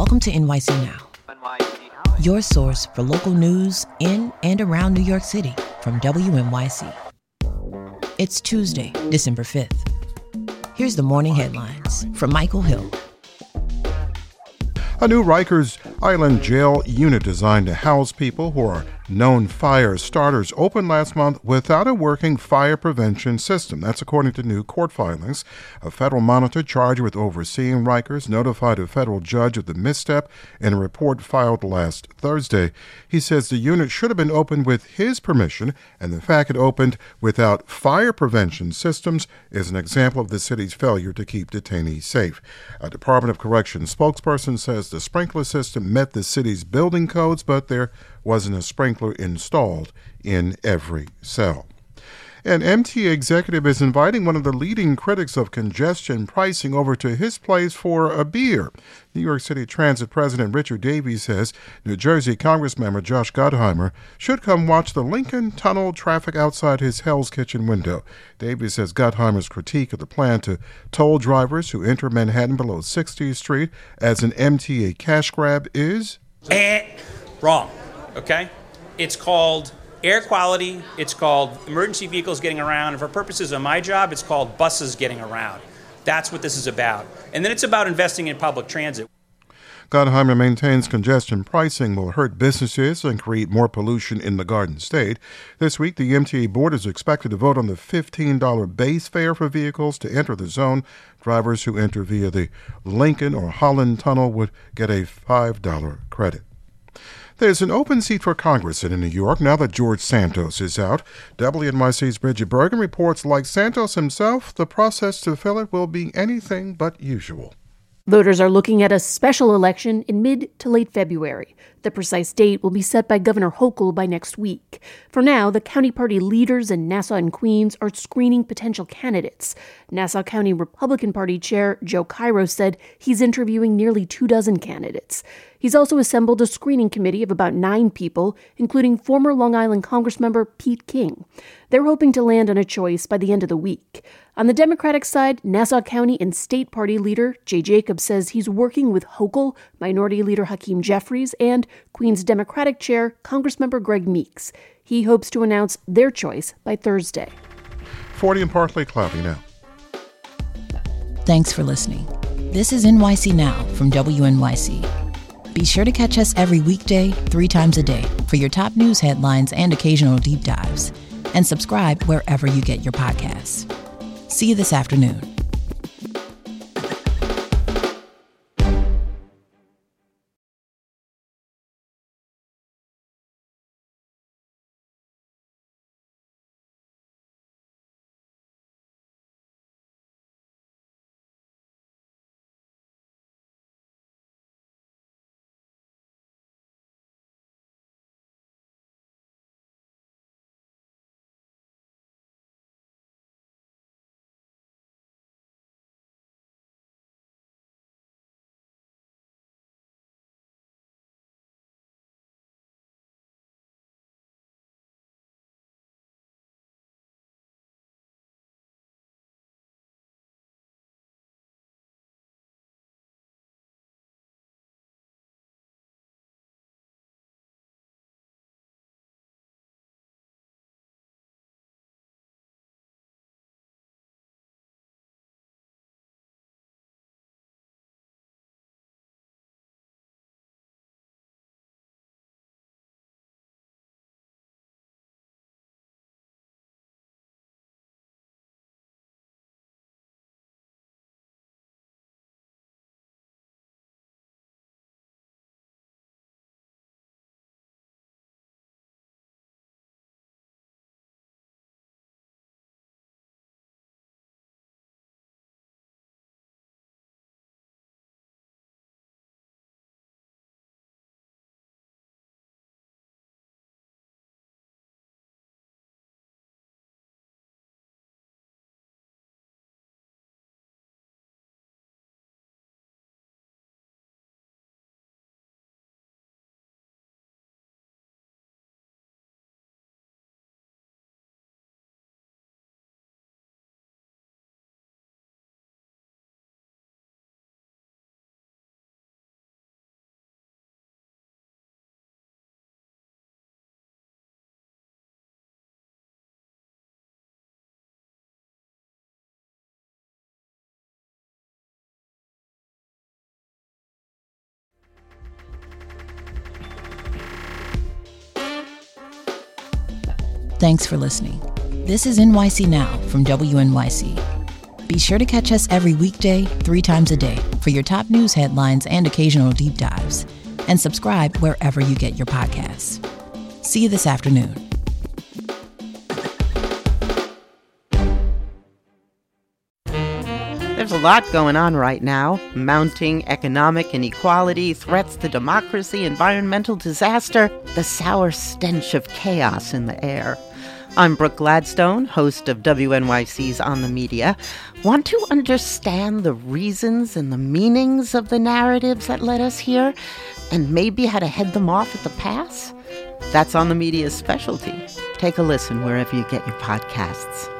Welcome to NYC Now, your source for local news in and around New York City from WNYC. It's Tuesday, December 5th. Here's the morning headlines from Michael Hill. A new Rikers Island jail unit designed to house people who are known fire starters opened last month without a working fire prevention system. That's according to new court filings. A federal monitor charged with overseeing Rikers notified a federal judge of the misstep in a report filed last Thursday. He says the unit should have been opened with his permission, and the fact it opened without fire prevention systems is an example of the city's failure to keep detainees safe. A Department of Corrections spokesperson says the sprinkler system met the city's building codes, but there wasn't a sprinkler installed in every cell. An MTA executive is inviting one of the leading critics of congestion pricing over to his place for a beer. New York City Transit President Richard Davey says New Jersey Congressmember Josh Gottheimer should come watch the Lincoln Tunnel traffic outside his Hell's Kitchen window. Davey says Gottheimer's critique of the plan to toll drivers who enter Manhattan below 60th Street as an MTA cash grab is eh, wrong. Okay? It's called air quality, it's called emergency vehicles getting around, and for purposes of my job, it's called buses getting around. That's what this is about. And then it's about investing in public transit. Gottheimer maintains congestion pricing will hurt businesses and create more pollution in the Garden State. This week, the MTA board is expected to vote on the $15 base fare for vehicles to enter the zone. Drivers who enter via the Lincoln or Holland Tunnel would get a $5 credit. There's an open seat for Congress in New York now that George Santos is out. WNYC's Brigid Bergin reports like Santos himself, the process to fill it will be anything but usual. Voters are looking at a special election in mid to late February. The precise date will be set by Governor Hochul by next week. For now, the county party leaders in Nassau and Queens are screening potential candidates. Nassau County Republican Party Chair Joe Cairo said he's interviewing nearly two dozen candidates. He's also assembled a screening committee of about nine people, including former Long Island Congressmember Pete King. They're hoping to land on a choice by the end of the week. On the Democratic side, Nassau County and State Party leader Jay Jacobs says he's working with Hochul, Minority Leader Hakeem Jeffries, and Queens Democratic Chair Congressmember Greg Meeks. He hopes to announce their choice by Thursday. 40 and partly cloudy now. Thanks for listening. This is NYC Now from WNYC. Be sure to catch us every weekday, three times a day, for your top news headlines and occasional deep dives. And subscribe wherever you get your podcasts. See you this afternoon. Thanks for listening. This is NYC Now from WNYC. Be sure to catch us every weekday, three times a day, for your top news headlines and occasional deep dives. And subscribe wherever you get your podcasts. See you this afternoon. There's a lot going on right now mounting economic inequality, threats to democracy, environmental disaster, the sour stench of chaos in the air. I'm Brooke Gladstone, host of WNYC's On the Media. Want to understand the reasons and the meanings of the narratives that led us here, and maybe how to head them off at the pass? That's On the Media's specialty. Take a listen wherever you get your podcasts.